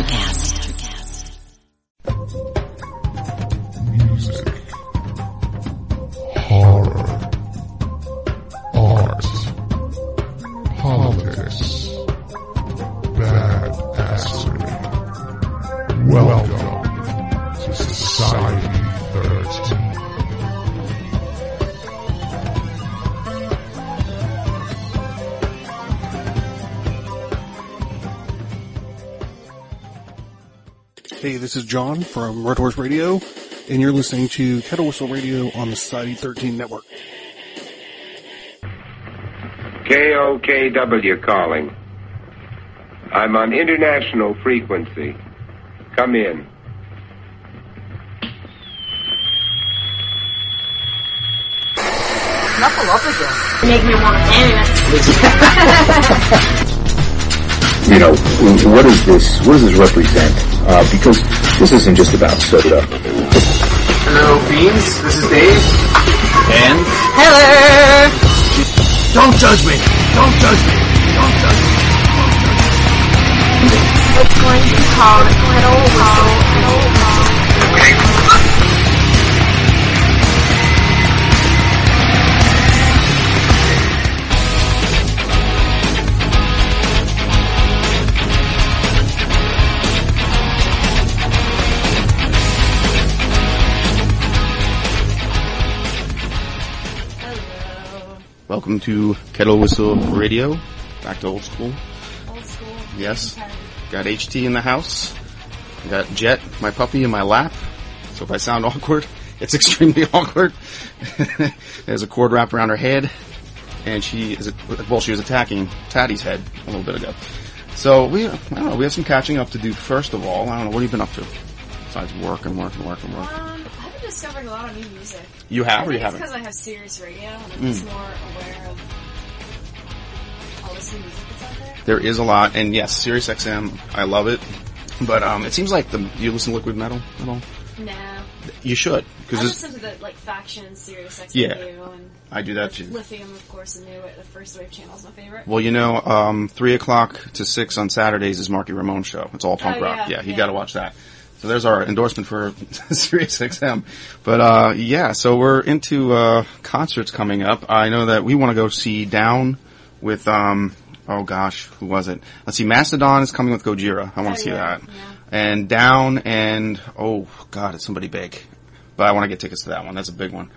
Electrocast. This is John from Red Horse Radio, and you're listening to Kettle Whistle Radio on the Society 13 network. KOKW calling. I'm on international frequency. Come in. Knuckle up again. Make me want to dance. you know, what does this, what does this represent? Uh, because this isn't just about soda. Hello, Beans. This is Dave. And Hello. don't judge me. Don't judge me. Don't judge me. It's going to be called Kettle Whistle. Welcome to Kettle Whistle Radio. Back to old school. Old school. Yes. Got HT in the house. Got Jet, my puppy, in my lap. So if I sound awkward, it's extremely awkward. There's a cord wrapped around her head, and she is well, she was attacking Taddy's head a little bit ago. So we, I don't know, we have some catching up to do. First of all, I don't know what have you been up to besides work and work and work and work. Um, I've discovering a lot of new music. You have or you haven't? because I have Sirius Radio and I'm Mm. just more aware of all this new music that's out there. There is a lot, and yes, Sirius XM, I love it. But um, it seems like the you listen to liquid metal at all? No. You should I because listen to the like faction Sirius XM Yeah. and I do that too. Lithium, of course, and new the first wave channel is my favorite. Well, you know, um, three o'clock to six on Saturdays is Marky Ramone show. It's all punk Oh, rock. yeah, Yeah, you yeah. got to watch that. So there's our endorsement for Sirius XM. But uh, yeah, so we're into uh, concerts coming up. I know that we want to go see Down with um, oh gosh, who was it? Let's see, Mastodon is coming with Gojira. I want Oh, to see yeah, that. yeah. And Down and oh god, it's somebody big. But I want to get tickets to that one. That's a big one.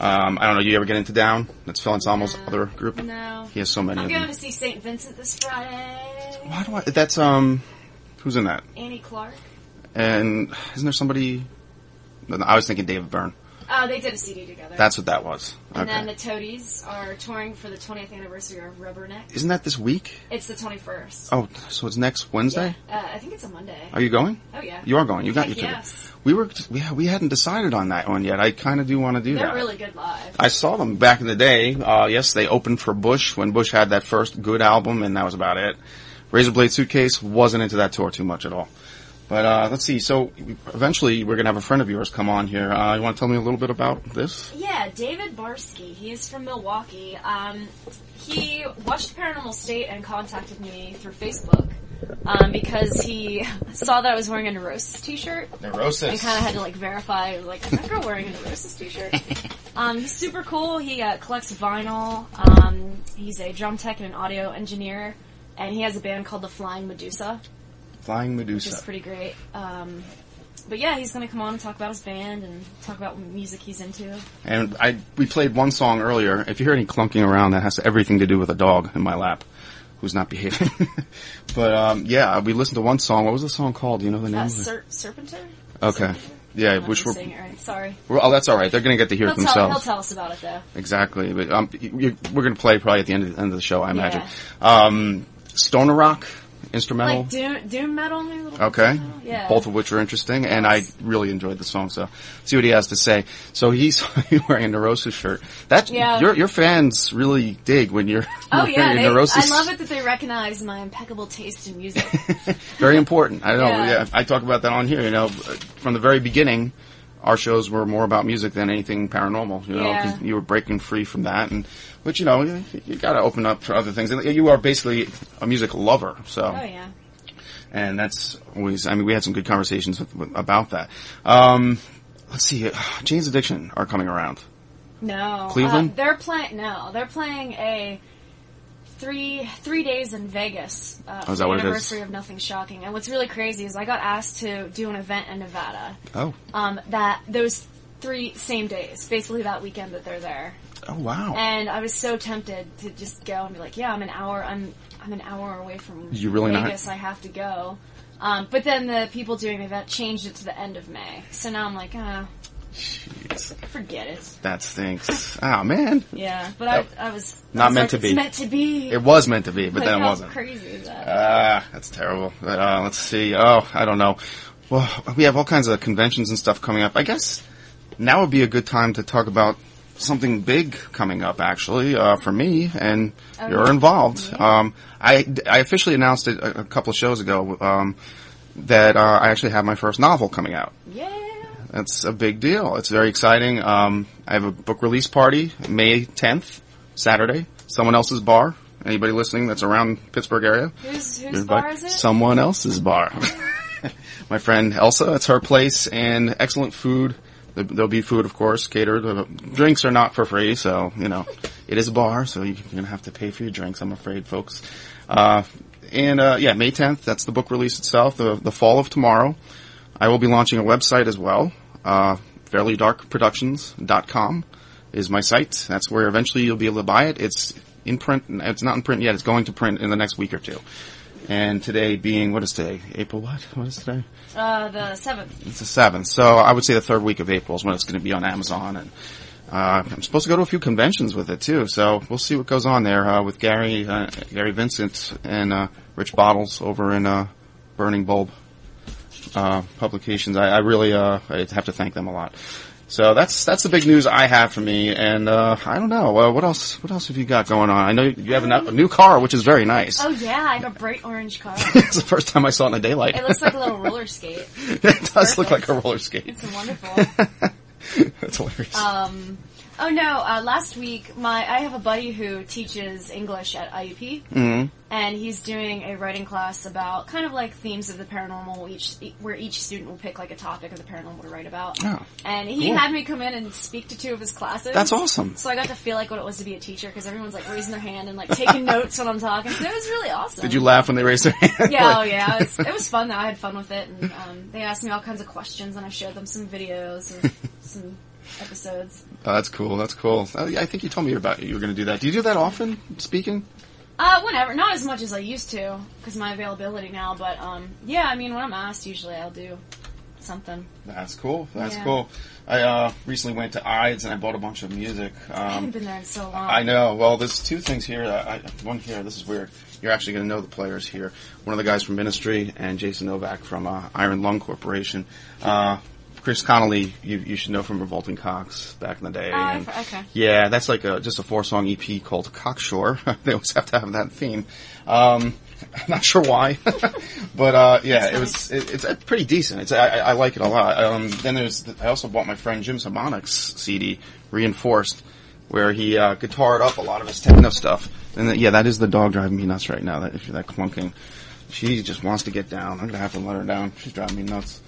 Um, I don't know. You ever get into Down? That's Phil Anselmo's No. other group. No. He has so many I'm of going them. to see St. Vincent this Friday. Why do I? That's um, who's in that? Annie Clark. And isn't there somebody? I was thinking David Byrne. Uh, they did a CD together. That's what that was. and then the Toadies are touring for the 20th anniversary of Rubberneck. Isn't that this week? It's the 21st. Oh, so it's next Wednesday. Uh, I think it's a Monday. Are you going? Oh yeah. You are going. You got Heck your ticket. yes. We were we we hadn't decided on that one yet. I kind of do want to do that. They're really good live. I saw them back in the day. Uh, yes, they opened for Bush when Bush had that first good album, and that was about it. Razorblade Suitcase wasn't into that tour too much at all. But uh, let's see. So eventually, we're gonna have a friend of yours come on here. Uh, you want to tell me a little bit about this? Yeah, David Barsky. He's from Milwaukee. Um, he watched Paranormal State and contacted me through Facebook um, because he saw that I was wearing a Neurosis t-shirt Neurosis. and kind of had to like verify, like, is that girl wearing a Neurosis t-shirt? um, he's super cool. He uh, collects vinyl. Um, he's a drum tech and an audio engineer, and he has a band called the Flying Medusa. Flying Medusa. which is pretty great. Um, but yeah, he's going to come on and talk about his band and talk about what music he's into. And I we played one song earlier. If you hear any clunking around, that has everything to do with a dog in my lap who's not behaving. but um, yeah, we listened to one song. What was the song called? Do you know the name? Uh? Ser- Serpentor? Okay. Yeah, I'm which we're, right. Sorry. we're- oh, that's all right. They're going to get to hear He'll it tell, he'll tell us about it though. Exactly. But um, you, you- we're going to play probably at the end of, the, end of the show, I imagine. Yeah. Um, Stoner Rock, instrumental. Like doom, doom metal, maybe. a little Okay. metal? Yeah. Both of which are interesting, and. I really enjoyed the song. So, see what he has to say. So he's wearing a Neurosis shirt. That Yeah. your your fans really dig when you're Oh wearing yeah, your they, Neurosis. I love it that they recognize my impeccable taste in music. very important. I know. Yeah. Yeah. I talk about that on here. You know, from the very beginning, our shows were more about music than anything paranormal. You know, Yeah. 'cause you were breaking free from that, and which you know you, you got to open up for other things. And you are basically a music lover. So oh yeah. and that's always. I mean, we had some good conversations with, with, about that. Um, let's see, Jane's Addiction are coming around. No, Cleveland? Uh, they're playing. No, they're playing a three three days in Vegas uh, Oh, is the that what it is? anniversary of Nothing Shocking. And what's really crazy is I got asked to do an event in Nevada. Oh, Um, that those three same days, basically that weekend that they're there. oh wow! And I was so tempted to just go and be like, yeah, I'm an hour. I'm I'm an hour away from You really not- Vegas. I have to go. Um, but then the people doing the event changed it to the end of May. So now I'm like, ah, Jeez, forget it. that stinks. oh man, Yeah, but I, I was I Not was meant like, to be. meant to be. it was meant to be, but Like, then it how wasn't. crazy is that? Ah, that's terrible. Uh, let's see. Oh, I don't know. Well, we have all kinds of conventions and stuff coming up. I guess now would be a good time to talk about something big coming up, actually, uh, for me, and Oh, you're yeah. involved. Um, I, I officially announced it a, a couple of shows ago, um, that, uh, I actually have my first novel coming out. yeah. That's a big deal. It's very exciting. Um, I have a book release party May 10th, Saturday. Someone else's bar. Anybody listening that's around Pittsburgh area? Whose whose bar is it? Someone else's bar. My friend Elsa, it's her place, and excellent food. There- There'll be food, of course, catered. Drinks are not for free, so, you know, it is a bar, so you're gonna have to pay for your drinks, I'm afraid, folks. Uh, and, uh, yeah, May 10th, that's the book release itself, the, the fall of tomorrow. I will be launching a website as well. Uh, fairlydarkproductions.com is my site. That's where eventually you'll be able to buy it. It's in print. It's not in print yet. It's going to print in the next week or two. And today being, what is today? April what? What is today? Uh, the seventh. It's the 7th. So I would say the third week of April is when it's going to be on Amazon. And uh, I'm supposed to go to a few conventions with it too. So we'll see what goes on there uh, with Gary, uh, Gary Vincent and uh, Rich Bottles over in uh, Burning Bulb uh, publications. I, I really uh, I have to thank them a lot. So that's that's the big news I have for me, and uh, I don't know uh, what else. What else have you got going on? I know you have a, a new car, which is very nice. Oh yeah, I have a bright orange car. it's the first time I saw it in the daylight. It looks like a little roller skate. it does look like a roller skate. It's wonderful. That's hilarious. Um, oh no, uh, last week my I have a buddy who teaches English at IUP, hmm and he's doing a writing class about kind of like themes of the paranormal. Each where each student will pick like a topic of the paranormal to write about. Oh, And he Cool. had me come in and speak to two of his classes. That's awesome. So I got to feel like what it was to be a teacher because everyone's like raising their hand and like taking notes when I'm talking. So it was really awesome. Did you laugh when they raised their hand? Yeah, oh yeah, it was, it was fun though. I had fun with it, and um, they asked me all kinds of questions, and I showed them some videos of some episodes. Oh, that's cool. That's cool. Uh, I think you told me about you were going to do that. Do you do that often? Speaking? Uh, whenever, not as much as I used to, because my availability now. But um, yeah, I mean, when I'm asked, usually I'll do something. That's cool. That's Yeah. cool. I uh, recently went to Eide's and I bought a bunch of music. I haven't Um, been there in so long. I know. Well, there's two things here. that I, one here. This is weird. You're actually going to know the players here. One of the guys from Ministry and Jason Novak from uh, Iron Lung Corporation. Uh, Chris Connelly, you, you should know from Revolting Cocks back in the day. Oh, okay. Yeah, that's like a, just a four song EP called Cocksure. they always have to have that theme. Um, I'm not sure why, but uh, yeah, it was it, it's uh, pretty decent. It's I, I like it a lot. Um, then there's I also bought my friend Jim Sabonic's CD reinforced, where he uh, guitared up a lot of his techno stuff. And then, yeah, that is the dog driving me nuts right now. That if you're that clunking, she just wants to get down. I'm gonna have to let her down. She's driving me nuts.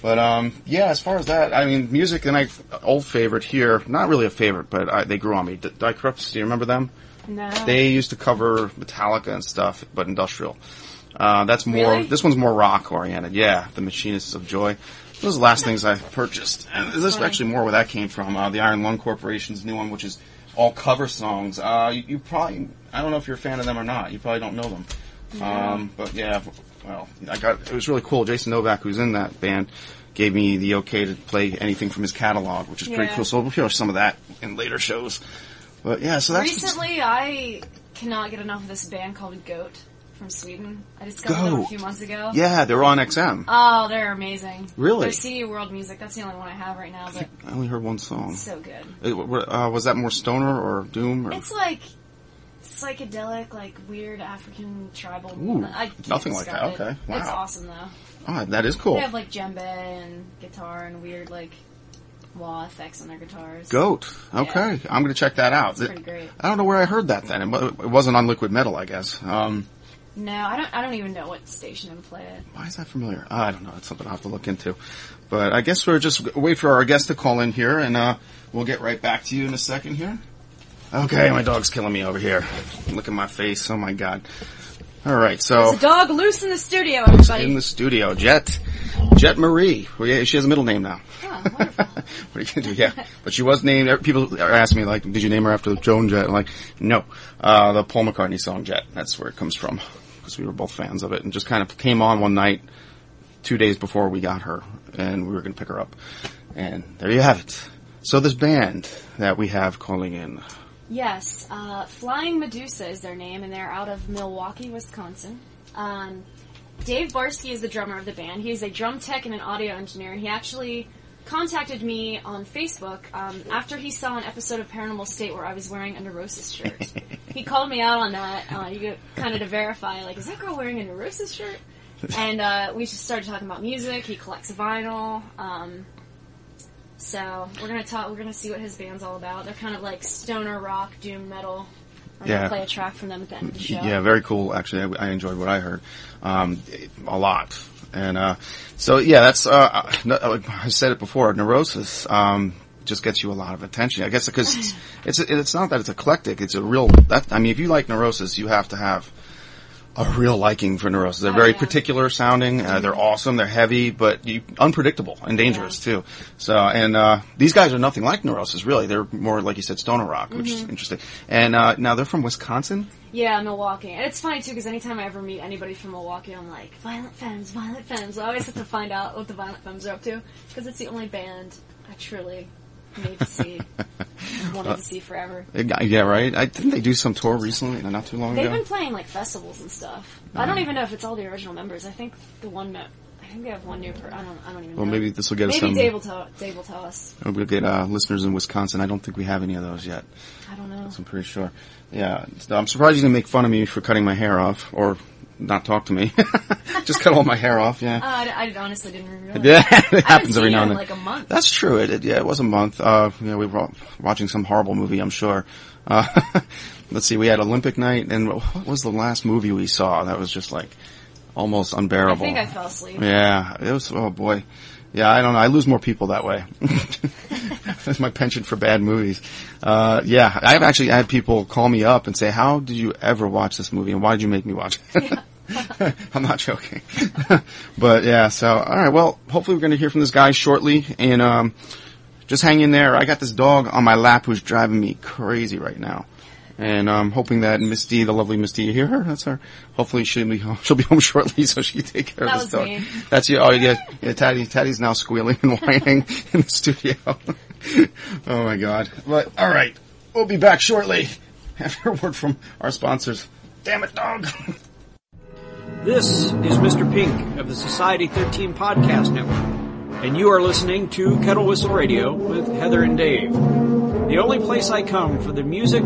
But um, yeah, as far as that, I mean, music and I old favorite here. Not really a favorite, but I, they grew on me. D- do you remember them? no. They used to cover Metallica and stuff, but industrial. Uh, that's more. Really? This one's more rock oriented. Yeah, the Machinists of Joy. Those are the last things I purchased, and this is actually more where that came from. Uh, the Iron Lung Corporation's new one, which is all cover songs. Uh, you, you probably, I don't know if you're a fan of them or not. You probably don't know them. Um, but yeah, well, I got. It was really cool. Jason Novak, who's in that band, gave me the okay to play anything from his catalog, which is pretty cool. So we'll hear some of that in later shows. But yeah, so that's Recently, I cannot get enough of this band called Goat from Sweden. I discovered them a few months ago. Yeah, they're on XM. Oh, they're amazing. Really? They're CD World Music. That's the only one I have right now, but I only heard one song. so good. W- uh, was that more stoner or doom? Or? It's like psychedelic, like weird African tribal. Ooh, I nothing like that. it. Okay, wow. It's awesome though. oh, that is cool. They have like djembe and guitar and weird like wah effects on their guitars. Goat. Okay, I'm gonna check that out. It's pretty great. I don't know where I heard that then. It it wasn't on Liquid Metal, I guess. Um, No, I don't. I don't even know what station to play it. Why is that familiar? I don't know. It's something I'll have to look into. But I guess we're just wait for our guest to call in here, and uh, we'll get right back to you in a second here. Okay, my dog's killing me over here. Look at my face. Oh my god. All right, so There's a dog loose in the studio, everybody. in the studio, Jet, Jet Marie. Well, yeah, she has a middle name now. Oh, wonderful. what are you gonna do? Yeah, but she was named. People are asking me like, "Did you name her after Joan Jett?" I'm like, no, uh, the Paul McCartney song Jet. That's where it comes from because we were both fans of it, and just kind of came on one night, two days before we got her, and we were gonna pick her up, and there you have it. So this band that we have calling in, Yes, uh, Flying Medusa is their name, and they're out of Milwaukee, Wisconsin. Um, Dave Barsky is the drummer of the band. He is a drum tech and an audio engineer, he actually contacted me on Facebook um, after he saw an episode of Paranormal State where I was wearing a Neurosis shirt. he called me out on that, uh, you kind of to verify, like, is that girl wearing a Neurosis shirt? And uh, we just started talking about music. He collects vinyl. Um, so we're gonna talk. We're gonna see what his band's all about. They're kind of like stoner rock, doom metal. We're Yeah. play a track from them at the end of the show. Yeah, very cool. Actually, I, I enjoyed what I heard um, a lot. And uh, so, yeah, that's. Uh, I said it before. Neurosis um, just gets you a lot of attention. I guess because it's, it's it's not that it's eclectic. It's a real. That I mean, if you like Neurosis, you have to have a real liking for Neurosis. They're Oh, very yeah. particular sounding. Uh, they're awesome. They're heavy, but you, unpredictable and dangerous too. So, and uh, these guys are nothing like Neurosis. Really, they're more like you said, stoner rock, which Mm-hmm. is interesting. And uh, now they're from Wisconsin. Yeah, Milwaukee. And it's funny too because anytime I ever meet anybody from Milwaukee, I'm like, Violent Femmes, Violent Femmes. I always have to find out what the Violent Femmes are up to because it's the only band I truly need to see, wanted to see forever. Yeah, right. I didn't they do some tour recently, not too long ago. They've been playing like festivals and stuff. I don't even know if it's all the original members. I think the one, me- I think they have one new. Per- I don't. I don't even. well, know. maybe this will get us maybe some. Dave will tell. Dave will tell us. We'll get uh, listeners in Wisconsin. I don't think we have any of those yet. I don't know. I'm pretty sure. Yeah, I'm surprised you didn't make fun of me for cutting my hair off or not talk to me. Just cut all my hair off. Yeah. Uh, I, I honestly didn't realize. Yeah, it happens every now and then. like a month. That's true. It, it- yeah, it was a month. Uh, yeah, we were watching some horrible movie, I'm sure. Uh, let's see, we had Olympic night, and what was the last movie we saw that was just like almost unbearable? I think I fell asleep. Yeah, it was. Oh boy. Yeah, I don't know. I lose more people that way. That's my penchant for bad movies. Uh, yeah, I've actually had people call me up and say, "How did you ever watch this movie, and why did you make me watch it?" I'm not joking. but yeah, so all right. Well, hopefully we're going to hear from this guy shortly, and um, just hang in there. I got this dog on my lap who's driving me crazy right now. And I'm hoping that Misty, the lovely Misty, you hear her? That's her. Hopefully she'll be home, she'll be home shortly so she can take care That of was this dog. me. That's you. Oh yeah, yeah. Taddy, Taddy's now squealing and whining in the studio. oh my god. But all right, we'll be back shortly after a word from our sponsors. Damn it, dog. This is Mr. Pink of the Society 13 Podcast Network, and you are listening to Kettle Whistle Radio with Heather and Dave. The only place I come for the music,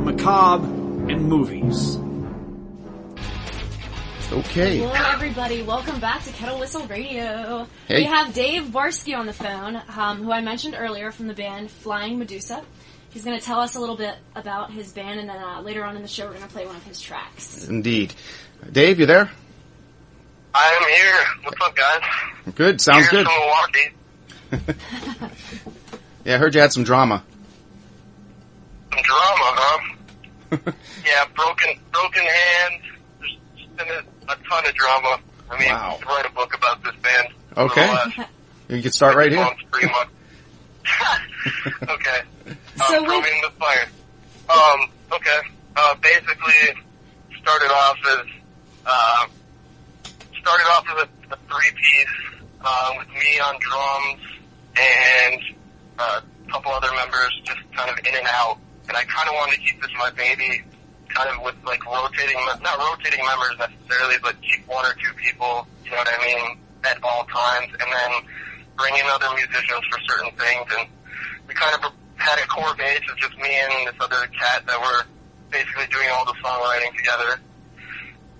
macabre, and movies. Okay. Hello, everybody. Welcome back to Kettle Whistle Radio. Hey. We have Dave Barsky on the phone, um, who I mentioned earlier from the band Flying Medusa. He's going to tell us a little bit about his band, and then uh, later on in the show, we're going to play one of his tracks. Indeed. Dave, you there? I am here. What's up, guys? Good. Sounds Here good. from Milwaukee. Yeah, I heard you had some drama. Some drama, huh? yeah, broken broken hands. There's been a, a ton of drama. I mean, Wow. I could write a book about this band. Okay. the last You can start right here. month, pretty much. okay. So Um, we- probing the fire. Um, okay. Uh, basically, started off as, uh, started off as a, a three-piece, uh, with me on drums and uh, a couple other members just kind of in and out. And I kind of wanted to keep this my baby, kind of with like rotating, not rotating members necessarily, but keep one or two people, you know what I mean, at all times, and then bring in other musicians for certain things. And we kind of had a core base of just me and this other cat that were basically doing all the songwriting together.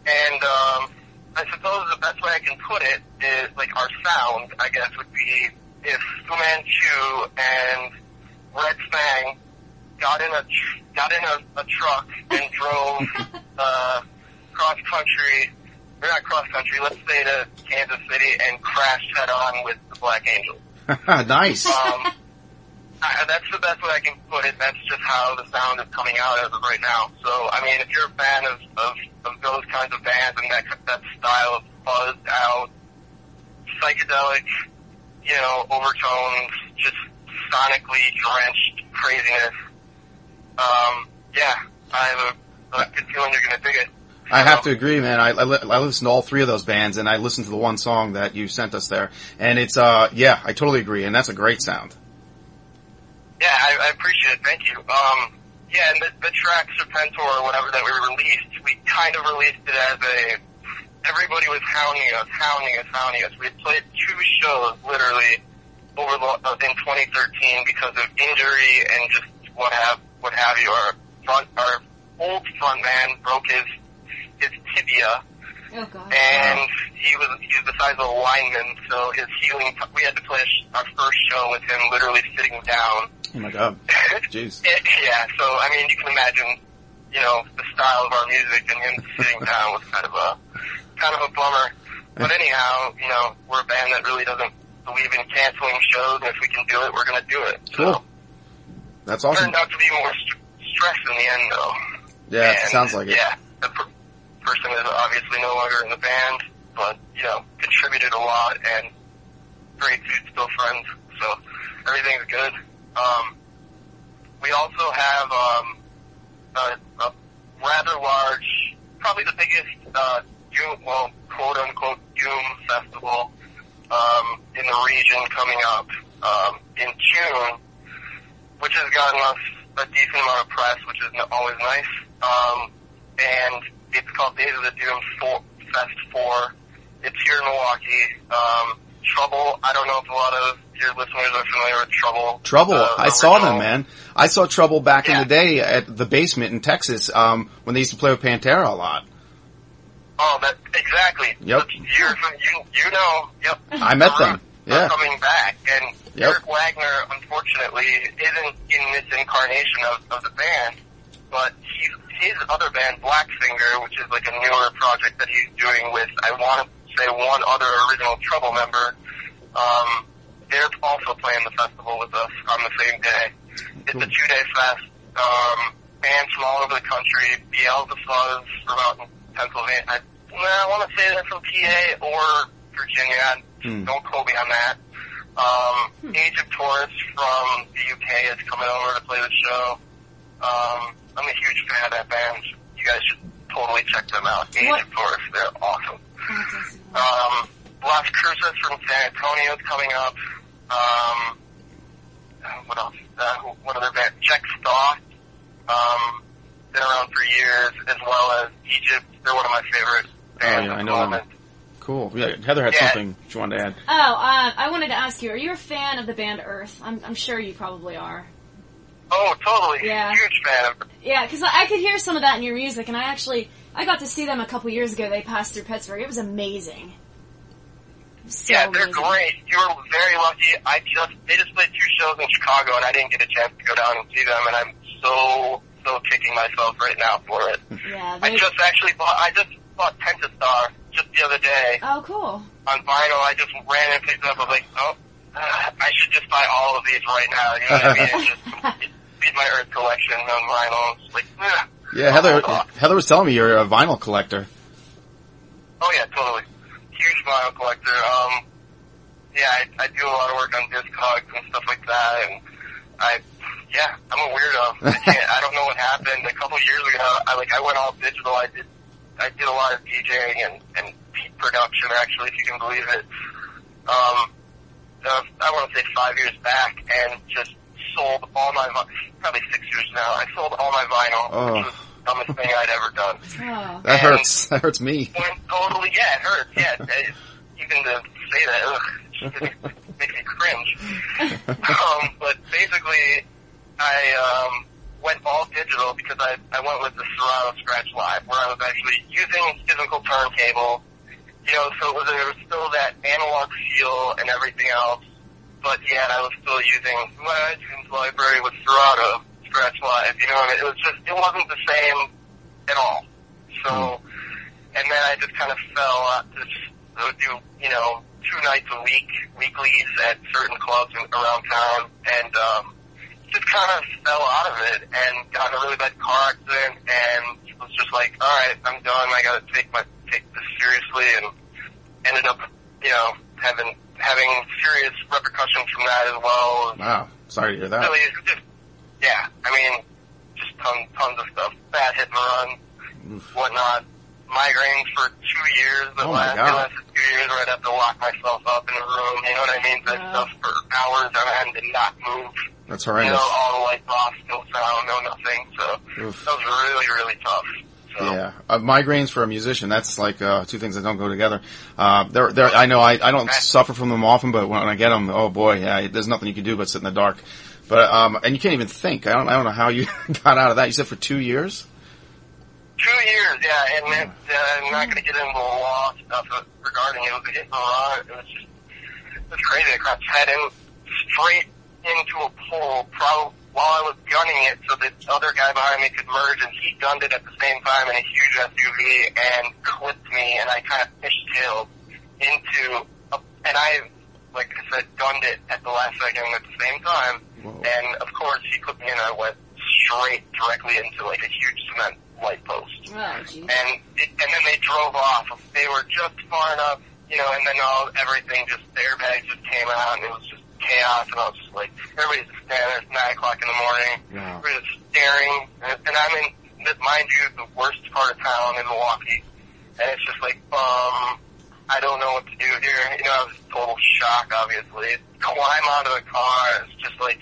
And um, I suppose the best way I can put it is like our sound, I guess, would be if Fu Manchu and Red Fang got in a tr- got in a, a truck and drove uh, cross country, or not cross country, let's say to Kansas City and crashed head on with the Black Angels. nice. Um, I, that's the best way I can put it. That's just how the sound is coming out as of right now. So, I mean, if you're a fan of, of, of those kinds of bands and that, that style of buzzed out, psychedelic, you know, overtones, just sonically drenched craziness, um, yeah, I have a, a good feeling you're going to dig it. I have to agree, man. I, I, li- I listened to all three of those bands, and I listened to the one song that you sent us there, and it's uh, yeah, I totally agree, and that's a great sound. Yeah, I, I appreciate it. Thank you. Um, yeah, and the, the track Serpentor or whatever that we released, we kind of released it as a. Everybody was hounding us, hounding us, hounding us. We had played two shows literally over the, in 2013 because of injury and just what have what have you. Our front, our old front man broke his his tibia Oh god. and he was he was the size of a lineman, so his healing. We had to play sh- our first show with him literally sitting down. Oh my god. Jeez. It- yeah, so I mean, you can imagine, you know, the style of our music and him sitting down was kind of a kind of a bummer. But anyhow, you know, we're a band that really doesn't believe in canceling shows, and if we can do it, we're going to do it. Cool. That's awesome. Turned out to be more st- stress in the end, though. Yeah, it And, sounds like it. Yeah, the per- person is obviously no longer in the band, but you know, contributed a lot, and great dude, still friends. So everything's good. Um, we also have um, a, a rather large, probably the biggest, uh, doom, well, quote unquote, doom festival um, in the region coming up um, in June, which has gotten us a decent amount of press, which is always nice. Um, and it's called Days of the Doom Four, Fest 4. It's here in Milwaukee. Um, Trouble, I don't know if a lot of your listeners are familiar with Trouble. Trouble. Uh, I saw them, man. I saw Trouble back in the day at the basement in Texas, um, when they used to play with Pantera a lot. Oh, that exactly. Yep. You you know. Yep. I met The them. Yeah. Coming back, and Yep. Eric Wagner, unfortunately, isn't in this incarnation of, of the band, but he's his other band, Blackfinger, which is like a newer project that he's doing with I want to say one other original Trouble member. Um, they're also playing the festival with us on the same day. It's a two day fest. Um, bands from all over the country. Beelzebubs from out in Pennsylvania. I, well, I want to say they're from PA or Virginia. Hmm. Don't quote me on that. Um, Age of Taurus from the UK is coming over to play the show. Um, I'm a huge fan of that band. You guys should totally check them out. Age What- of Taurus, they're awesome. Oh, Um, Las Cruces from San Antonio is coming up. Um, what else? Uh, who- what other band? Jex Thoth. Um, been around for years, as well as Egypt. They're one of my favorite bands Oh, yeah, I know them. Moment. Cool. Yeah, Heather had Yeah. something she wanted to add. Oh, uh, I wanted to ask you: Are you a fan of the band Earth? I'm, I'm sure you probably are. Oh, totally. Yeah. Huge fan of Yeah, because I I could hear some of that in your music, and I actually I got to see them a couple years ago. They passed through Pittsburgh. It was amazing. So yeah, they're amazing. great. You were very lucky. I just they just played two shows in Chicago, and I didn't get a chance to go down and see them. And I'm so so kicking myself right now for it. Yeah, I just actually bought. I just bought Pentastar just the other day oh, cool. on vinyl. I just ran and picked it up. I was like, oh, uh, I should just buy all of these right now. You know what I mean? Just feed my Earth collection on vinyl. It's like, ugh. Yeah, Heather. Heather was telling me you're a vinyl collector. Oh yeah, totally. Huge vinyl collector. Um, yeah, I, I do a lot of work on Discogs and stuff like that, and I, yeah, I'm a weirdo. I can't. I don't know what happened. A couple years ago, I like I went all digital. I did, I did a lot of DJing and and beat production. Actually, if you can believe it. Um, uh, I want to say five years back, and just sold all my vi- probably six years now. I sold all my vinyl, Oh. which was the dumbest thing I'd ever done. Oh. That And- hurts. That hurts me. Totally, yeah, it hurts. Yeah, it, even to say that, ugh, it makes me cringe. um, but basically, I um, went all digital because I I went with the Serato Scratch Live, where I was actually using a physical turntable. You know, so it was, there was still that analog feel and everything else, but yet I was still using my iTunes library with Serato Scratch Live. You know, and it was just it wasn't the same at all. So and then I just kind of fell out to just uh, do, you know, two nights a week, weeklies at certain clubs around town, and um, just kind of fell out of it and got in a really bad car accident, and was just like, all right, I'm done. I got to take my take this seriously, and ended up, you know, having having serious repercussions from that as well. Wow. Sorry to hear that. Really, just yeah. I mean, just tons tons of stuff. Bad hit and run, whatnot. Migraines for two years. The Oh my last, God. the last two years where I'd have to lock myself up in a room. You know what I mean? That stuff for hours on end and not move. That's You horrendous. know, all the lights off, no sound, no nothing. So Oof. that was really, really tough. So Yeah, uh, migraines for a musician. That's like uh, two things that don't go together. Uh, there, there. I know I, I don't suffer from them often, but when I get them, oh boy, yeah, there's nothing you can do but sit in the dark. But um, and you can't even think. I don't, I don't know how you got out of that. You said for two years. Two years, yeah, and it, uh, I'm not going to get into the law stuff regarding it. It was a hit and run. It was just, it was crazy. I crashed head in straight into a pole, probably while I was gunning it, so the other guy behind me could merge, and he gunned it at the same time in a huge SUV and clipped me, and I kind of fishtailed into, a, and I, like I said, gunned it at the last second at the same time, and of course he clipped me, and I went straight directly into like a huge cement light post Oh, jeez. and it, and then they drove off. They were just far enough, you know, and then all everything just the airbags just came out, and it was just chaos. And I was just like, everybody's just standing there. It's nine o'clock in the morning. Wow. We're just staring, and, and I'm in, mind you, the worst part of town in Milwaukee, and it's just like, um. I don't know what to do here. You know, I was total shock, obviously. Climb out of the car. It's just like,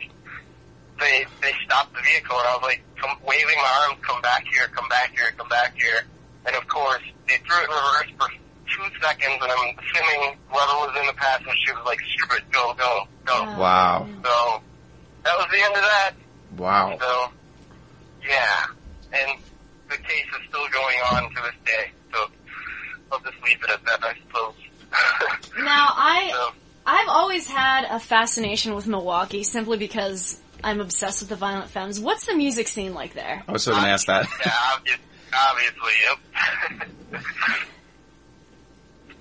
they they stopped the vehicle and I was like come, waving my arms, come back here, come back here, come back here. And of course, they threw it in reverse for two seconds, and I'm assuming whoever was in the passenger seat was like, screw it, go, go, go. Oh, wow. So that was the end of that. Wow. So yeah, and the case is still going on to this day. So I'll just leave it at that, I suppose. Now, I So, I've always had a fascination with Milwaukee simply because I'm obsessed with the Violent Femmes. What's the music scene like there? I was still gonna ask that. yeah, obvious, obviously, yep.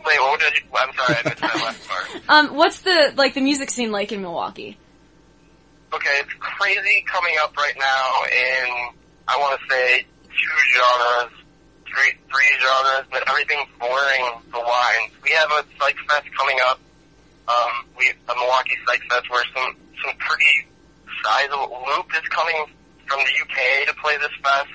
Wait, what did you? I'm sorry, I missed that last part. Um, what's the like the music scene like in Milwaukee? Okay, it's crazy coming up right now in I want to say two genres, three three genres, but everything's blurring the lines. We have a Psych Fest coming up. Um, we a Milwaukee Psych Fest where some some pretty sizable Loop is coming from the UK to play this fest.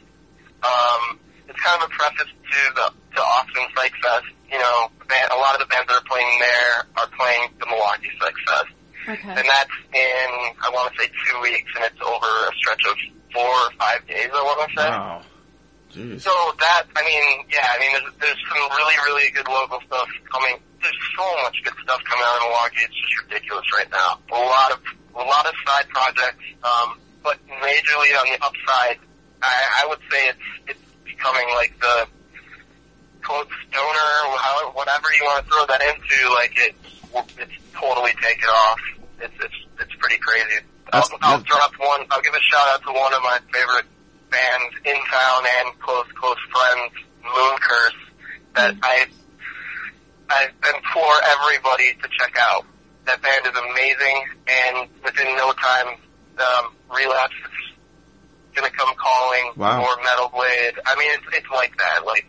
Um, it's kind of a preface to the to Austin Psych Fest. You know, band, a lot of the bands that are playing there are playing the Milwaukee Psych Fest. Okay. And that's in, I want to say two weeks, and it's over a stretch of four or five days, I want to say. Wow. Jeez. So that, I mean, yeah, I mean, there's, there's some really, really good local stuff coming. There's so much good stuff coming out of Milwaukee. It's just ridiculous right now. A lot of, a lot of side projects, um, but majorly on the upside, I, I would say it's, it's becoming like the quote stoner, how, whatever you want to throw that into, like it, it's totally taken off. It's, it's, it's pretty crazy. I'll, I'll drop one, I'll give a shout out to one of my favorite bands in town and close, close friends, Moon Curse, that I, I implore everybody to check out. That band is amazing, and within no time, um, Relapse is gonna come calling Wow. for Metal Blade. I mean, it's, it's like that. Like,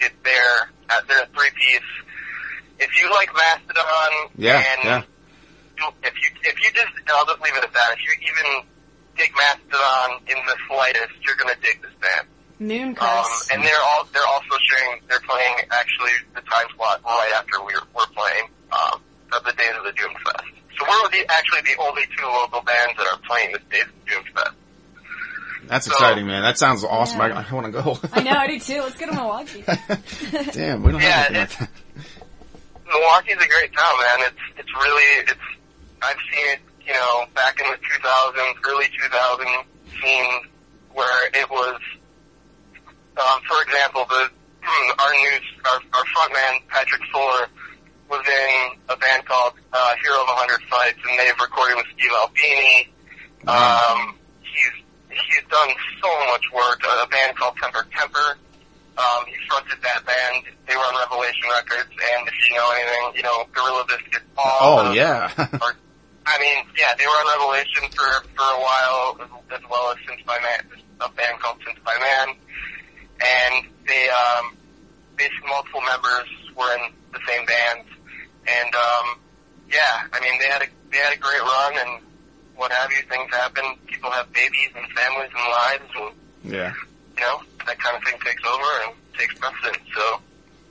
it, they're, uh, they're a three piece. If you like Mastodon, Yeah, and yeah. if you if you just, I'll just leave it at that. If you even dig Mastodon in the slightest, you're gonna dig this band. Moon Um, and they're all they're also sharing. They're playing actually the time slot right after we're we're playing um, of the Days of the Doomfest. So we're the, actually the only two local bands that are playing this Days of the Doom Fest. That's So- exciting, man. That sounds awesome. Yeah. I, I want to go. I know, I do too. Let's go to Milwaukee. Damn, we don't Yeah, have anything like that. Milwaukee's a great town, man. It's it's really it's I've seen it, you know, back in the 2000s, early 2000 scene where it was, um, for example, the our news our, our frontman Patrick Fuller was in a band called uh, Hero of a Hundred Fights, and they've recorded with Steve Albini. Um, he's he's done so much work. A, a band called Temper Temper Um, he fronted that band. They were on Revelation Records, and if you know anything, you know Gorilla Biscuit. All Oh yeah. or, I mean, yeah, they were on Revelation for for a while, as well as Since by Man, a band called Since by Man, and they um, basically multiple members were in the same bands, and um, yeah, I mean they had a they had a great run and what have you. Things happen. People have babies and families and lives, and yeah. you know that kind of thing takes over and takes precedence. So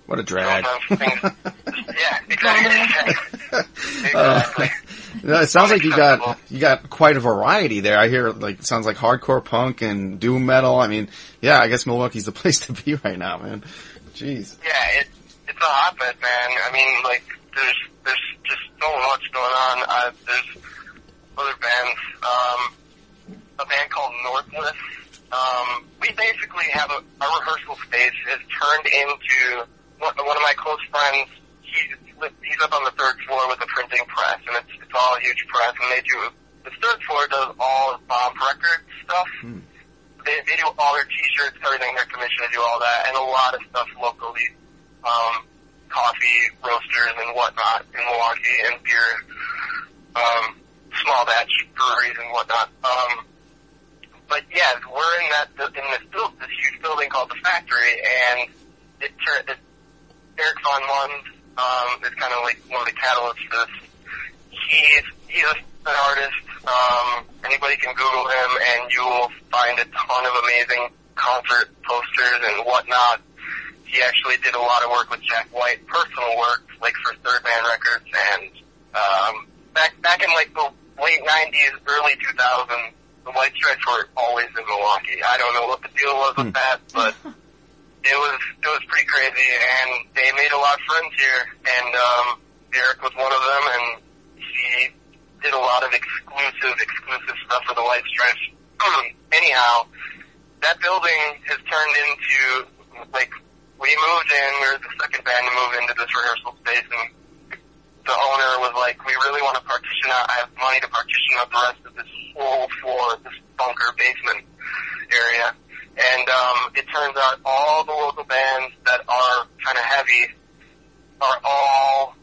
What a drag. sometimes things, yeah, exactly, exactly. No, it sounds like you got you got quite a variety there. I hear like sounds like hardcore punk and doom metal. I mean, yeah, I guess Milwaukee's the place to be right now, man. Jeez. Yeah, it, it's a hotbed, man. I mean, like, there's there's just so much going on. Uh, there's other bands. Um, a band called Northless. Um, we basically have a our rehearsal space has turned into one, one of my close friends. He's he's up on the third floor with a printing press, and it's it's all a huge press, and they do. The third floor does all bomb record stuff. They, they do all their t-shirts, everything, their commission, they do all that, and a lot of stuff locally. Um, coffee roasters and whatnot in Milwaukee and beer, um, small batch breweries and whatnot. Um, but yeah, we're in that, in this build, this huge building called the factory and it, it Eric Von Munz, um, is kind of like one of the catalysts for this. He's, he's an artist, um, anybody can Google him and you will find a ton of amazing concert posters and whatnot. He actually did a lot of work with Jack White, personal work, like for Third Man Records, and um, back back in like the late '90s, early 2000s, the White Stripes were always in Milwaukee. I don't know what the deal was with that, but it was it was pretty crazy, and they made a lot of friends here, and um, Eric was one of them, and he did a lot of exclusive exclusive stuff for the White Stripes. Anyhow, that building has turned into like we moved in. We were the second band to move into this rehearsal space, and the owner was like, "We really want to partition out. I have money to partition out the rest of this whole floor, this bunker basement area." And um, it turns out all the local bands that are kind of heavy are all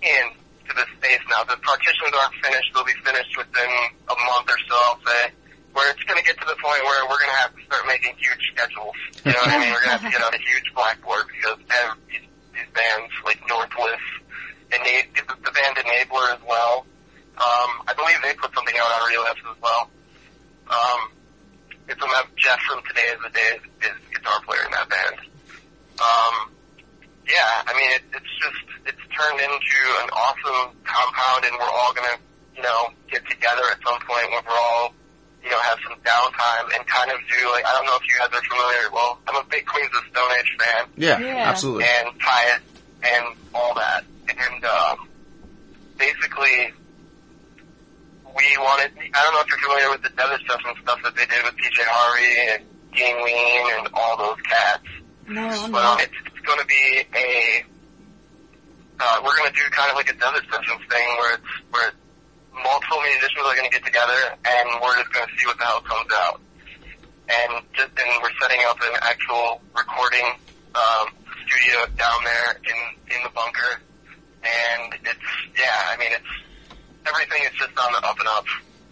in to this space now. The partitions aren't finished; they'll be finished within a month or so. I'll say. Where it's going to get to the point where we're going to have to start making huge schedules. You know what I mean? We're going to have to get out a huge blackboard because ev- these, these bands like Northless and Na- the, the band Enabler as well. Um, I believe they put something out on Relapse as well. Um, it's a Jeff from Today is the Day is, is the guitar player in that band. Um, yeah, I mean it, it's just it's turned into an awesome compound, and we're all gonna you know get together at some point when we're all you know have some downtime and kind of do like I don't know if you guys are familiar. Well, I'm a big Queens of Stone Age fan Yeah, Yeah. absolutely. and tie it and all that. And um, basically, we wanted. I don't know if you're familiar with the Desert stuff and stuff that they did with PJ Harvey and Dean Ween and all those cats. No, I'm Well, not. it's, it's going to be a. Uh, we're going to do kind of like a desert sessions thing where it's where multiple musicians are going to get together and we're just going to see what the hell comes out. And just and we're setting up an actual recording um, studio down there in in the bunker, and it's yeah. I mean, it's everything is just on the up and up.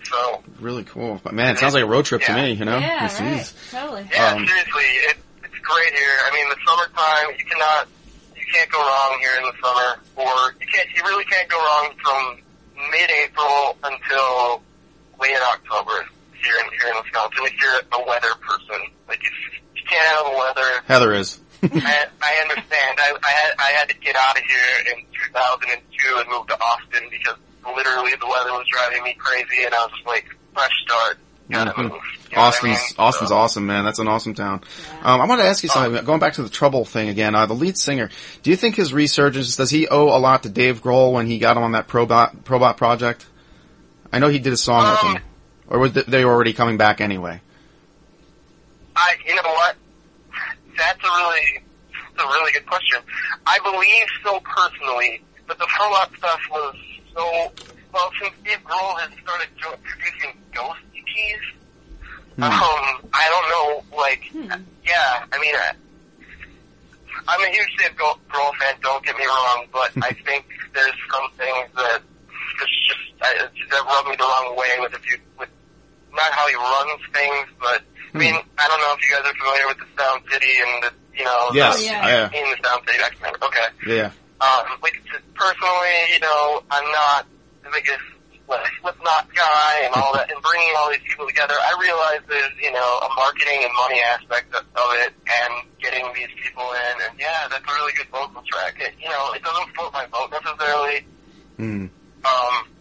So Really cool. But man, it sounds like a road trip to me, you know? yeah, Jeez. right. Totally. Yeah, Um, seriously, it, it's great here. I mean, the summertime, you cannot, you can't go wrong here in the summer, or you can't, you really can't go wrong from mid-April until late October here in here in Wisconsin. If you're a weather person, like if you can't handle the weather, Heather is. I, I understand. I, I had I had to get out of here in 2002 and move to Austin because literally the weather was driving me crazy, and I was just like, fresh start. Mhm. move. You know what I Austin's mean? Austin's So- awesome, man. That's an awesome town. Um, I want to ask you something. Going back to the trouble thing again, uh, the lead singer. Do you think his resurgence does he owe a lot to Dave Grohl when he got him on that Probot Probot project? I know he did a song with Um, him, or was they already coming back anyway? I, you know what? That's a really, that's a really good question. I believe so personally, but the pro-op stuff was so, well, since Steve Grohl has started jo- producing ghost EPs, Hmm. um, I don't know, like, yeah, I mean, uh, I'm a huge Dave Grohl Grohl fan. Don't get me wrong, but I think there's some things that just just I, that rub me the wrong way with a few with not how he runs things, but I mean I don't know if you guys are familiar with the Sound City and the you know Yes, the, yeah. in the Sound City. X Okay. Yeah. Um, like just personally, you know, I'm not the biggest like, Slipknot guy and all that, and bringing all these people together. I realize there's you know a marketing and money aspect of, of it, and getting these people in, and yeah, that's a really good vocal track. It, you know, it doesn't float my boat necessarily. Mm. Um, the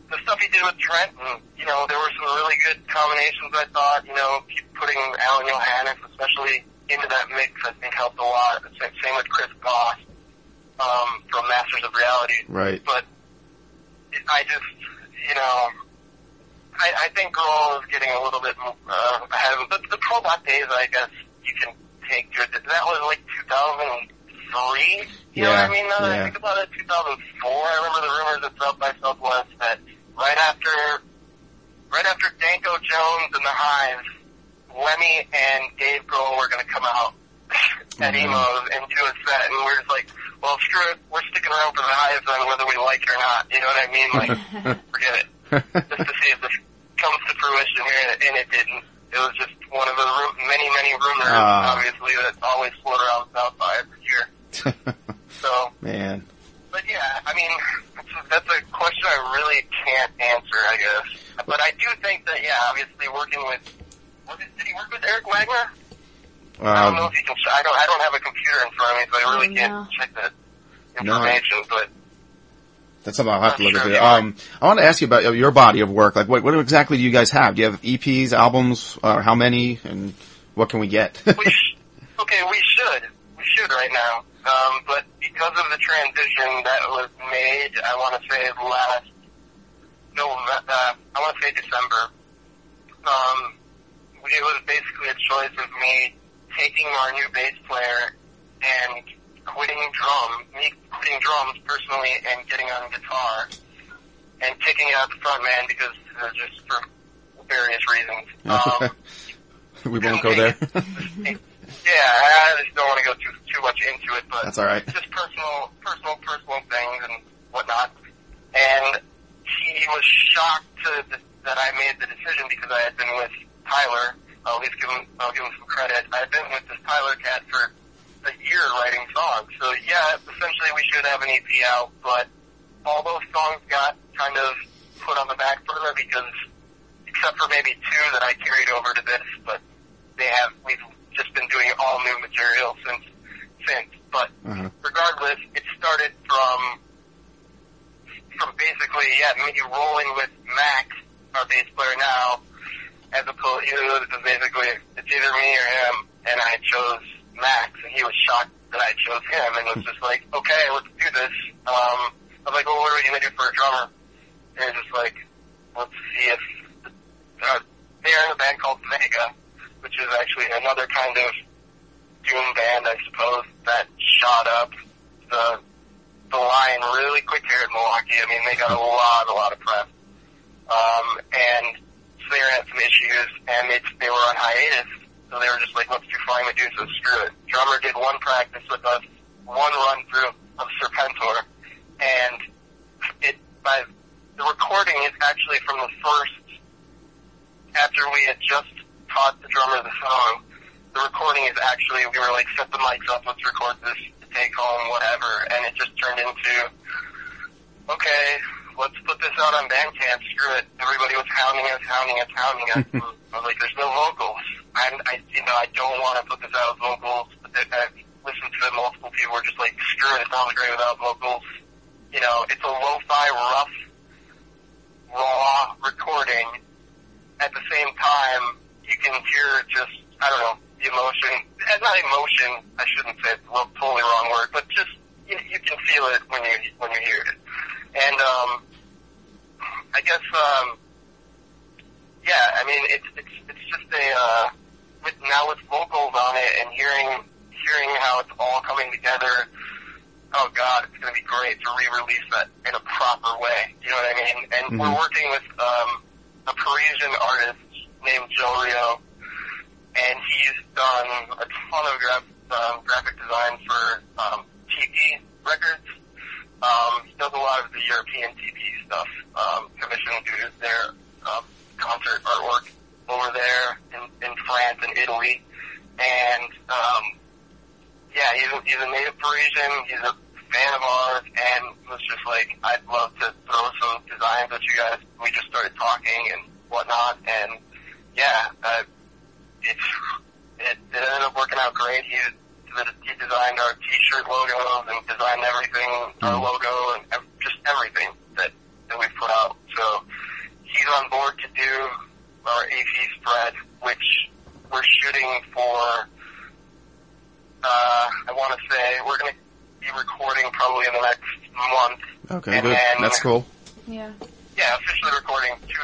stuff he did with Trent, and, you know, there were some really good combinations. I thought, you know, putting Alain Johannes, especially into that mix, I think helped a lot. Same same with Chris Goss um, from Masters of Reality. Right. But I just, you know, I, I think Grohl is getting a little bit uh, ahead of him. But the Probot days, I guess you can take good. That was like 2003. You know what Yeah, I mean? Now that yeah. I think about it, 2004. I remember the rumors at South by Southwest that right after, right after Danko Jones and the Hives, Lemmy and Dave Grohl were going to come out at Mhm. Emo's and do a set, and we're just like, well, screw it, we're sticking around for the Hives on whether we like it or not. You know what I mean? Like, forget it. Just to see if this comes to fruition here, and it didn't. It was just one of the ru- many, many rumors, Ah. obviously, that always float around South by every year. So, Man. But yeah, I mean, that's a, that's a question I really can't answer, I guess. But I do think that, yeah, obviously working with, was it, did he work with Eric Wagner? I don't know Um, if you can. I don't. I don't have a computer in front of me, so I really Oh, can't no. check that No. information. But that's something I'll have to look Sure, into. yeah. Um, I want to ask you about your body of work. Like, what, what exactly do you guys have? Do you have EPs, albums, uh, how many, and what can we get? we sh- okay, we should. We should right now. Um, but because of the transition that was made, I want to say last November. Uh, I want to say December. Um, it was basically a choice of me taking our new bass player and quitting drum, me quitting drums personally, and getting on guitar and kicking out the front man because uh, just for various reasons. Um, we won't go there. yeah, I just don't want to go too too much into it, but That's all right. just personal, personal, personal things and whatnot. And he was shocked to th- that I made the decision because I had been with Tyler. I'll at least give him, I'll give him some credit. I had been with this Tyler cat for a year writing songs. So yeah, essentially we should have an EP out, but all those songs got kind of put on the back burner because except for maybe two that I carried over to this, but they have, we've just been doing all new material since, since. But Uh-huh. regardless, it started from from basically yeah me rolling with Max, our bass player now, as opposed you know, this is basically it's either me or him, and I chose Max, and he was shocked that I chose him, and was just like, okay, let's do this. Um, I was like, well, what are we gonna do for a drummer? And just like, let's see if uh, they're in a band called Vega, which is actually another kind of doom band, I suppose, that shot up the the line really quick here in Milwaukee. I mean, they got a lot, a lot of press. Um, and so they had some issues, and they they were on hiatus, so they were just like, let's do Flying Medusa, screw it. Drummer did one practice with us, one run through of Serpentor, and it by the recording is actually from the first after we had just taught the drummer the song, the recording is actually, we were like, set the mics up, let's record this take home, whatever, and it just turned into, okay, let's put this out on Bandcamp, screw it. Everybody was hounding us, hounding us, hounding us. I was like, there's no vocals. I'm, I, you know, I don't want to put this out with vocals. But then I listened to it, multiple people were just like, screw it, it sounds great without vocals. You know, it's a lo-fi, rough, raw recording at the same time, you can hear just, I don't know, the emotion. eh, Not emotion, I shouldn't say it's a totally wrong word, but just, you, you can feel it when you, when you hear it. And, um, I guess, um, yeah, I mean, it's, it's, it's just a, uh, with, now with vocals on it and hearing, hearing how it's all coming together, oh god, it's gonna be great to re-release that in a proper way. You know what I mean? And Mhm. we're working with, um, a Parisian artist named Joe Rio, and he's done a ton of um, graphic design for um, Tee Pee Records. Um, he does a lot of the European Tee Pee stuff. Um, commissioned their um, concert artwork over there in, in France and Italy. And um, yeah, he's a, he's a native Parisian. He's a fan of ours, and was just like, I'd love to throw some designs at you guys. We just started talking and whatnot, and yeah, uh, it's it, it ended up working out great. He he designed our T-shirt logos and designed everything, our logo, and ev- just everything that that we put out. So he's on board to do our AP spread, which we're shooting for. Uh, I want to say we're going to be recording probably in the next month. Okay, and good. Then, That's cool. Yeah. Yeah, officially recording two,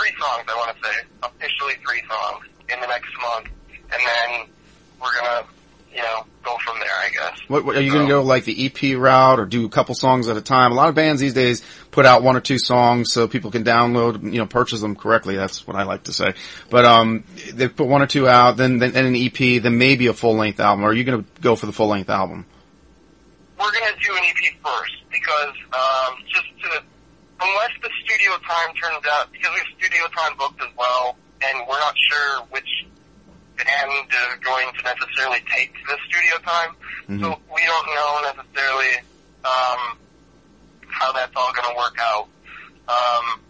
three songs. I want to say officially three songs in the next month, and then we're gonna, you know, go from there. I guess. What, what are you going to go like the EP route or do a couple songs at a time? A lot of bands these days put out one or two songs so people can download, you know, purchase them correctly. That's what I like to say. But um, they put one or two out, then then an EP, then maybe a full length album. Or are you going to go for the full length album? We're gonna do an EP first because um, just to unless the studio time turns out because we have studio time booked as well, and we're not sure which band is going to necessarily take the studio time. So we don't know necessarily um, how that's all going to work out. Um,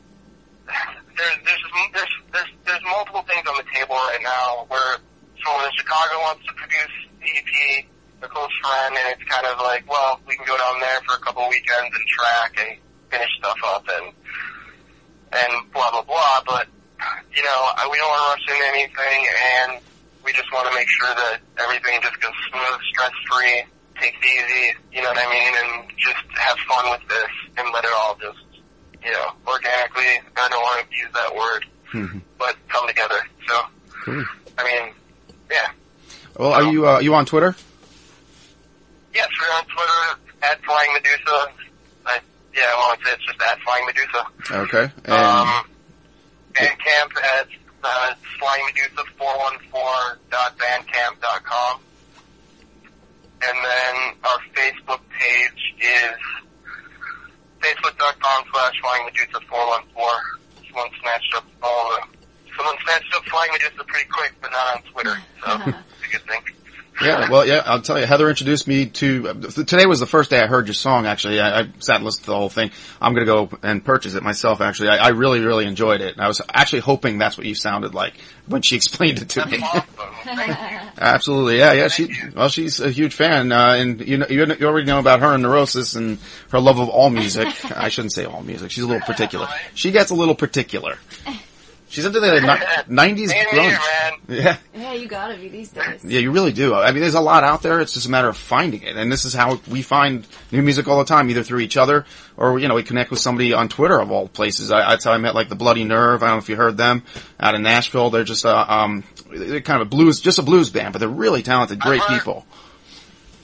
there's, there's there's there's there's multiple things on the table right now where someone in Chicago wants to produce the EP, a close friend, and it's kind of like, well, we can go down there for a couple weekends and track and finish stuff up and and blah blah blah. But you know, I- we don't want to rush into anything, and we just want to make sure that everything just goes smooth, stress free, takes it easy. You know what I mean? And just have fun with this and let it all just, you know, organically. I don't want to use that word, but come together. So, Cool. I mean, yeah. Well, are you uh, you on Twitter? Yes, we're on Twitter at Flying Medusa. I, yeah, well, want to say it's just at Flying Medusa. Okay. And Um, Bandcamp at uh, flyingmedusa414.bandcamp.com. And then our Facebook page is facebook.com slash flyingmedusa414. Someone snatched up all the, someone snatched up Flying Medusa pretty quick, but not on Twitter, so it's a good thing. Yeah, well, yeah, I'll tell you, Heather introduced me to, today was the first day I heard your song, actually. I, I sat and listened to the whole thing. I'm gonna go and purchase it myself, actually. I, I really, really enjoyed it. And I was actually hoping that's what you sounded like when she explained it to me. Absolutely, yeah, yeah. She, well, she's a huge fan, uh, and you know, you you already know about her and Neurosis and her love of all music. I shouldn't say all music. She's a little particular. She gets a little particular. She's into the ni- '90s Same here, grunge. man. Yeah. Yeah, you gotta be these days. Yeah, you really do. I mean, there's a lot out there. It's just a matter of finding it. And this is how we find new music all the time, either through each other or, you know, we connect with somebody on Twitter of all places. I, that's how I met like the Bloody Nerve. I don't know if you heard them out in Nashville. They're just, uh, um, they're kind of a blues, just a blues band, but they're really talented, great I've heard- people.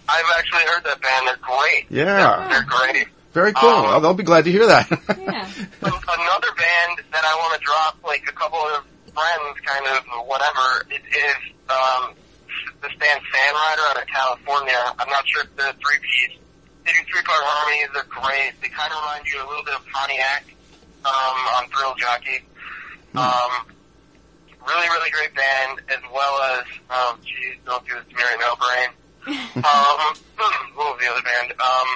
I've actually heard that band. They're great. Yeah. They're great. Very cool. Um, Well, they'll be glad to hear that. Yeah. Another band that I want to drop, like a couple of friends, kind of whatever, it is um, this band Fan Rider out of California. I'm not sure if they're three piece. They do three part harmonies. They're great. They kind of remind you a little bit of Pontiak um, on Thrill Jockey. Um, really, really great band, as well as um, geez, don't do this to me right now, brain. um, what was the other band? Um,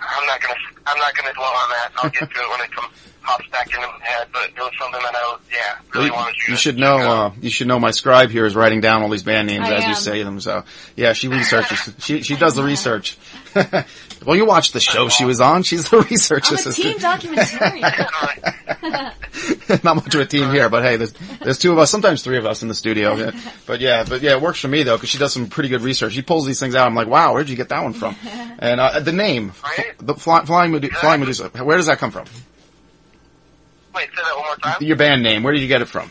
I'm not gonna. I'm not gonna dwell on that. I'll get to it when it comes pops back into my head. But it was something that I was, yeah, really you, wanted you. you to should know, uh, you should know my scribe here is writing down all these band names I as you say them. So yeah, she researches. she, she does the research. well, you watched the show she was on. She's the research I'm a assistant. team documentarian. Not much of a team here, but hey, there's there's two of us, sometimes three of us in the studio. But yeah, but yeah, it works for me though because she does some pretty good research. She pulls these things out. I'm like, wow, where'd you get that one from? And uh, the name, Right. the fly, flying, Medu- flying Medusa. Where does that come from? Wait, say that one more time. Your band name. Where did you get it from?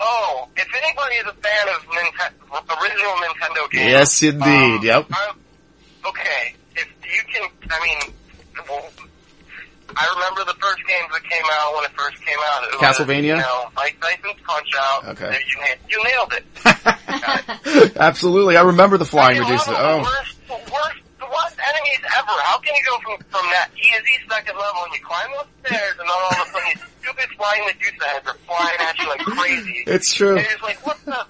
Oh, if anybody is a fan of Ninten- original Nintendo games. Yes, indeed. um, Yep. I'm- okay, if you can, I mean, well, I remember the first games that came out when it first came out. It was, Castlevania? you know, Mike Tyson's Punch Out. Okay. You, you nailed it. Absolutely, I remember the flying mean, Oh, the worst, the worst, the worst enemies ever. How can you go from from that easy second level and you climb those stairs and then all of a sudden these stupid flying Medusa heads are flying at you like crazy? it's true. And you're like, what the?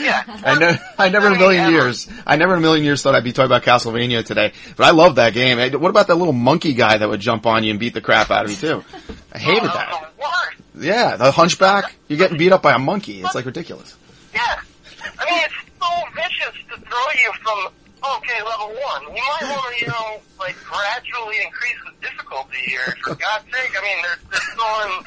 Yeah. I know. I never in a million ever. years. I never in a million years thought I'd be talking about Castlevania today. But I love that game. What about that little monkey guy that would jump on you and beat the crap out of you too? I hated Oh, that. the. Yeah, the hunchback. You're getting beat up by a monkey. It's like ridiculous. Yeah. I mean, it's so vicious to throw you from, okay, level one. You might want to, you know, like, gradually increase the difficulty here, for God's sake. I mean, they're, they're throwing,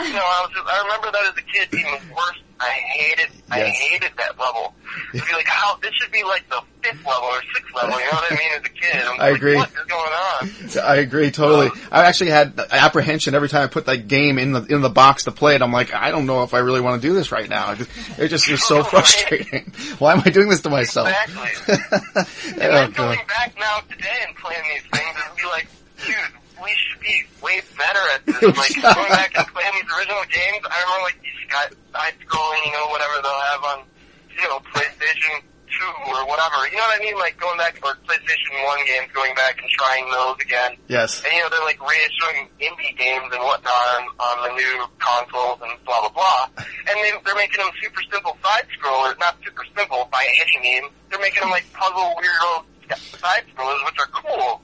you know, I was just, I remember that as a kid being the worst. I hated, I hated that level. It'd be like, how, this should be like the fifth level or sixth level, you know what I mean, as a kid. I'm I like, agree. What is going on? I agree totally. Um, I actually had apprehension every time I put that game in the in the box to play it. I'm like, I don't know if I really want to do this right now. It just is so frustrating. Why am I doing this to myself? Exactly. Oh, and Oh, then God. going back now today and playing these things and be like, dude, we should be way better at this. Like going back and playing original games, I remember like these guys side scrolling, you know, whatever they'll have on, you know, PlayStation Two or whatever. You know what I mean? Like going back or PlayStation One games, going back and trying those again. Yes. And you know, they're like reissuing indie games and whatnot on, on the new consoles and blah blah blah. And they, they're making them super simple side scrollers, not super simple by any means. They're making them like puzzle weirdo side scrollers, which are cool.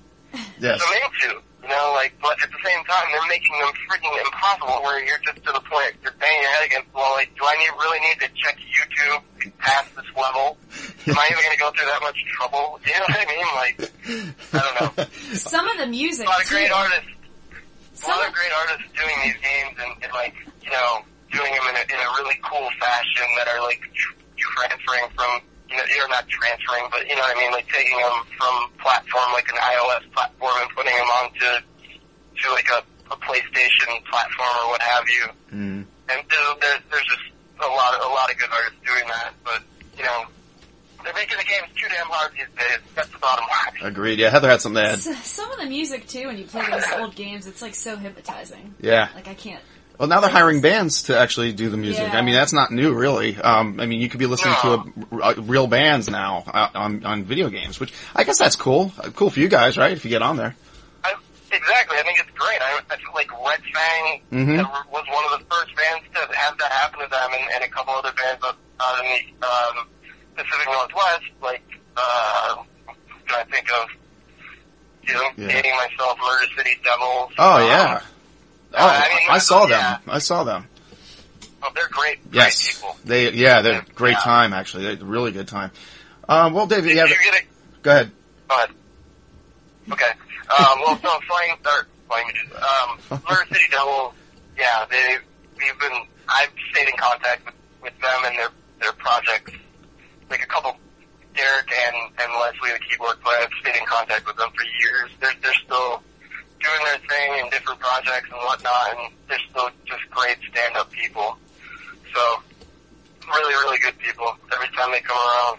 Yes. I'm into. You know, like, but at the same time, they're making them freaking impossible where you're just to the point, you're banging your head against the wall, like, do I need, really need to check YouTube past this level? Am I even gonna go through that much trouble? You know what I mean? Like, I don't know. Some of the music, A lot of too. great artists, a lot of- of great artists doing these games and, and like, you know, doing them in a, in a really cool fashion that are like tr- transferring from, you know, you're not transferring, but you know what I mean, like taking them from platform like an iOS platform and putting them onto to like a, a PlayStation platform or what have you. Mm. And there, there, there's just a lot of a lot of good artists doing that, but you know, they're making the games too damn hard these days. That's the bottom line. Agreed. Yeah, Heather had something to add. S- Some of the music too, when you play these old games, it's like so hypnotizing. Yeah. Like I can't. Well, now they're hiring bands to actually do the music. Yeah. I mean, that's not new, really. Um, I mean, you could be listening to a, uh, real bands now uh, on on video games, which I guess that's cool. Uh, Cool for you guys, right? If you get on there. I, exactly. I think it's great. I, I feel like Red Fang Mhm. was one of the first bands to have that happen to them, and, and a couple other bands out, out in the um, Pacific Northwest, like uh, I think of? You know, Yeah. dating myself, Murder City Devils. Oh um, yeah. Oh, I mean, I saw yeah. them. I saw them. Oh, they're great. Great Yes, people. they. Yeah, they're great Yeah. time actually. They're really good time. Um, well, David, Did you have, a go ahead. Go ahead. Okay. Um, well, no, flying, or, flying, um, Murder City Devils, yeah, they, we've been, I've stayed in contact with, with them and their, their projects. Like a couple, Derek and, and Leslie, the keyboard player, I've stayed in contact with them for years. They're, they're still doing their thing in different projects and whatnot, and they're still just great stand-up people. So, really, really good people every time they come around.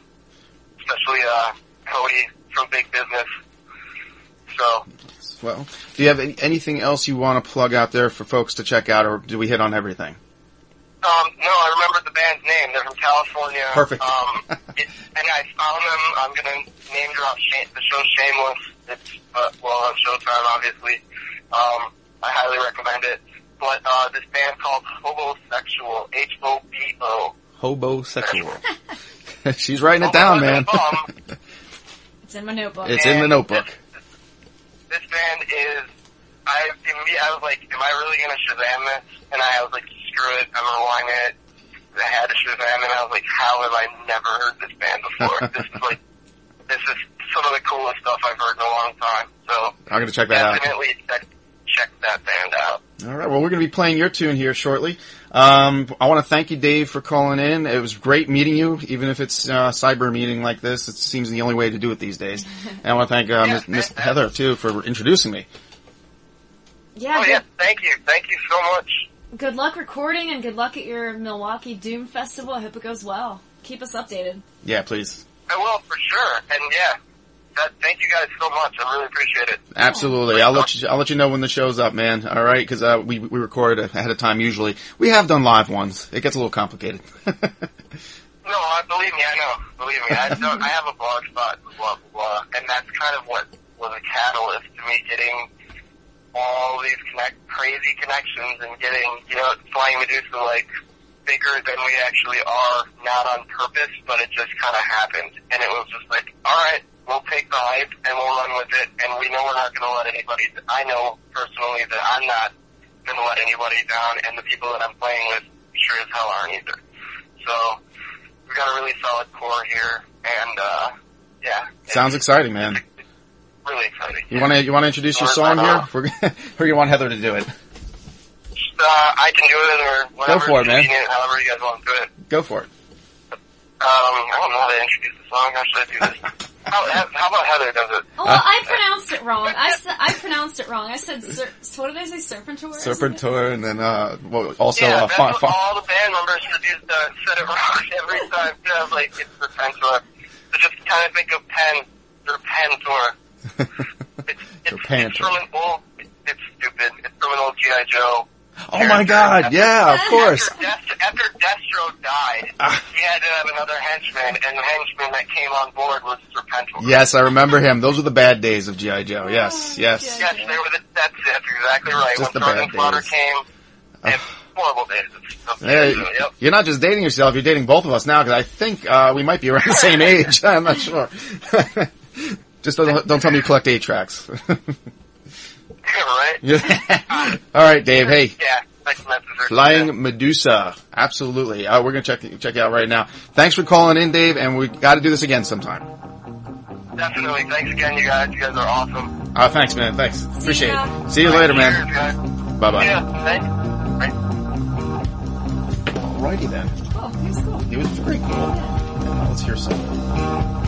Especially, uh, Coady from Big Business. So, Well, do you have any, anything else you want to plug out there for folks to check out, or do we hit on everything? Um, no, I remembered the band's name. They're from California. Perfect. Um, it, and I found them. I'm gonna name drop Shame, the show Shameless. It's, uh, well, on Showtime, obviously. Um, I highly recommend it. But, uh, this band called Hobosexual, H-O-B-O. Hobosexual. She's writing it down, man. It's in my notebook. It's in the notebook. this band is I I was like, am I really gonna Shazam this? And I was like, screw it, I'm gonna rewind it. I had to Shazam and I was like, how have I never heard this band before? this is like this is some of the coolest stuff I've heard in a long time. So I'm going to check that out. definitely check, check that band out. All right. Well, we're going to be playing your tune here shortly. Um, I want to thank you, Dave, for calling in. It was great meeting you, even if it's uh, cyber meeting like this. It seems the only way to do it these days. And I want to thank uh, Miss, Miss Heather too for introducing me. Yeah, oh yeah, thank you, thank you so much. Good luck recording and good luck at your Milwaukee Doom Festival. I hope it goes well. Keep us updated. Yeah, please. I will for sure. And yeah, that, thank you guys so much. I really appreciate it. Absolutely. I'll let you. I'll let you know when the show's up, man. All right, because uh, we we record ahead of time usually. We have done live ones. It gets a little complicated. No, No, I believe me, I know. Believe me, I don't, I have a blog spot, blah blah blah, and that's kind of what was a catalyst to me getting all these connect crazy connections and getting you know flying Medusa like bigger than we actually are, not on purpose, but it just kind of happened, and it was just like, all right, we'll take the hype and we'll run with it, and we know we're not going to let anybody. I know personally that I'm not going to let anybody down, and the people that I'm playing with sure as hell aren't either. So we've got a really solid core here, and uh, yeah, Sounds exciting, man. Really exciting. You want to you want to introduce your song here, We're, or you want Heather to do it? Uh, I can do it, or whatever. for it, man. convenient, However you guys want to do it. Go for it. Um, I don't know how to introduce the song. How should I do this? how, how about Heather does it? Oh, well, I pronounced it wrong. I I pronounced it wrong. I said, ser- what did I say, Serpentor? Serpentor, and then uh, well, also yeah, uh, that's fa- what fa- all the band members produced, uh, said it wrong every time. too. I was like, it's the Pentor. So just kind of think of Pen, or Pentor. It's, it's, Pentor. it's from an old, it's stupid. It's from an old G.I. Joe. Oh my God! Yeah, of course. After, Dest- after Destro died, Ah. he had to have another henchman, and the henchman that came on board was Serpentor. Yes, I remember him. Those were the bad days of GI Joe. Yes, yes. Yes, they were the, that's it, that's exactly right. Just when the Sergeant bad Slaughter days. came, and horrible days of, of Yeah, G.I. Joe, yep. you're not just dating yourself; you're dating both of us now because I think uh, we might be around the same age. I'm not sure. just don't, don't tell me you collect eight tracks. right? Yeah. All right, Dave. Hey, Yeah, text message Flying Medusa. Absolutely. Uh, we're gonna check check it out right now. Thanks for calling in, Dave, and we got to do this again sometime. Definitely. Thanks again, you guys. You guys are awesome. Uh, thanks, man. Thanks. Appreciate ya. it. See you later, Cheers, man. Bye bye. Yeah, thanks. Right. Alrighty then. Oh, he's cool. It was very cool. Yeah, let's hear some.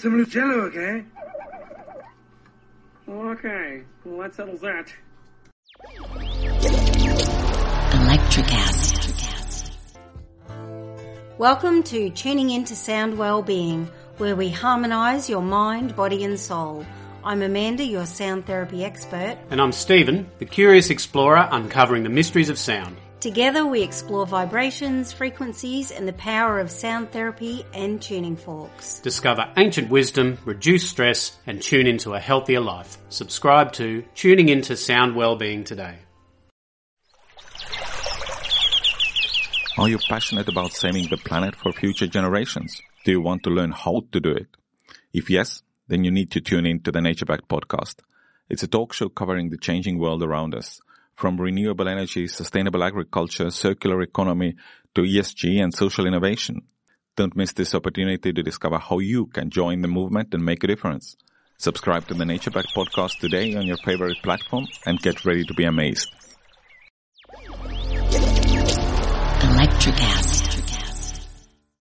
Some Lucello, okay? Okay, well that settles that. Electric acid. Welcome to Tuning Into Sound Wellbeing, where we harmonise your mind, body and soul. I'm Amanda, your sound therapy expert. And I'm Stephen, the curious explorer uncovering the mysteries of sound. Together we explore vibrations, frequencies and the power of sound therapy and tuning forks. Discover ancient wisdom, reduce stress, and tune into a healthier life. Subscribe to Tuning Into Sound Wellbeing today. Are you passionate about saving the planet for future generations? Do you want to learn how to do it? If yes, then you need to tune in to the Nature Back podcast. It's a talk show covering the changing world around us, from renewable energy, sustainable agriculture, circular economy to ESG and social innovation. Don't miss this opportunity to discover how you can join the movement and make a difference. Subscribe to the Nature Back podcast today on your favorite platform and get ready to be amazed. Electric acid.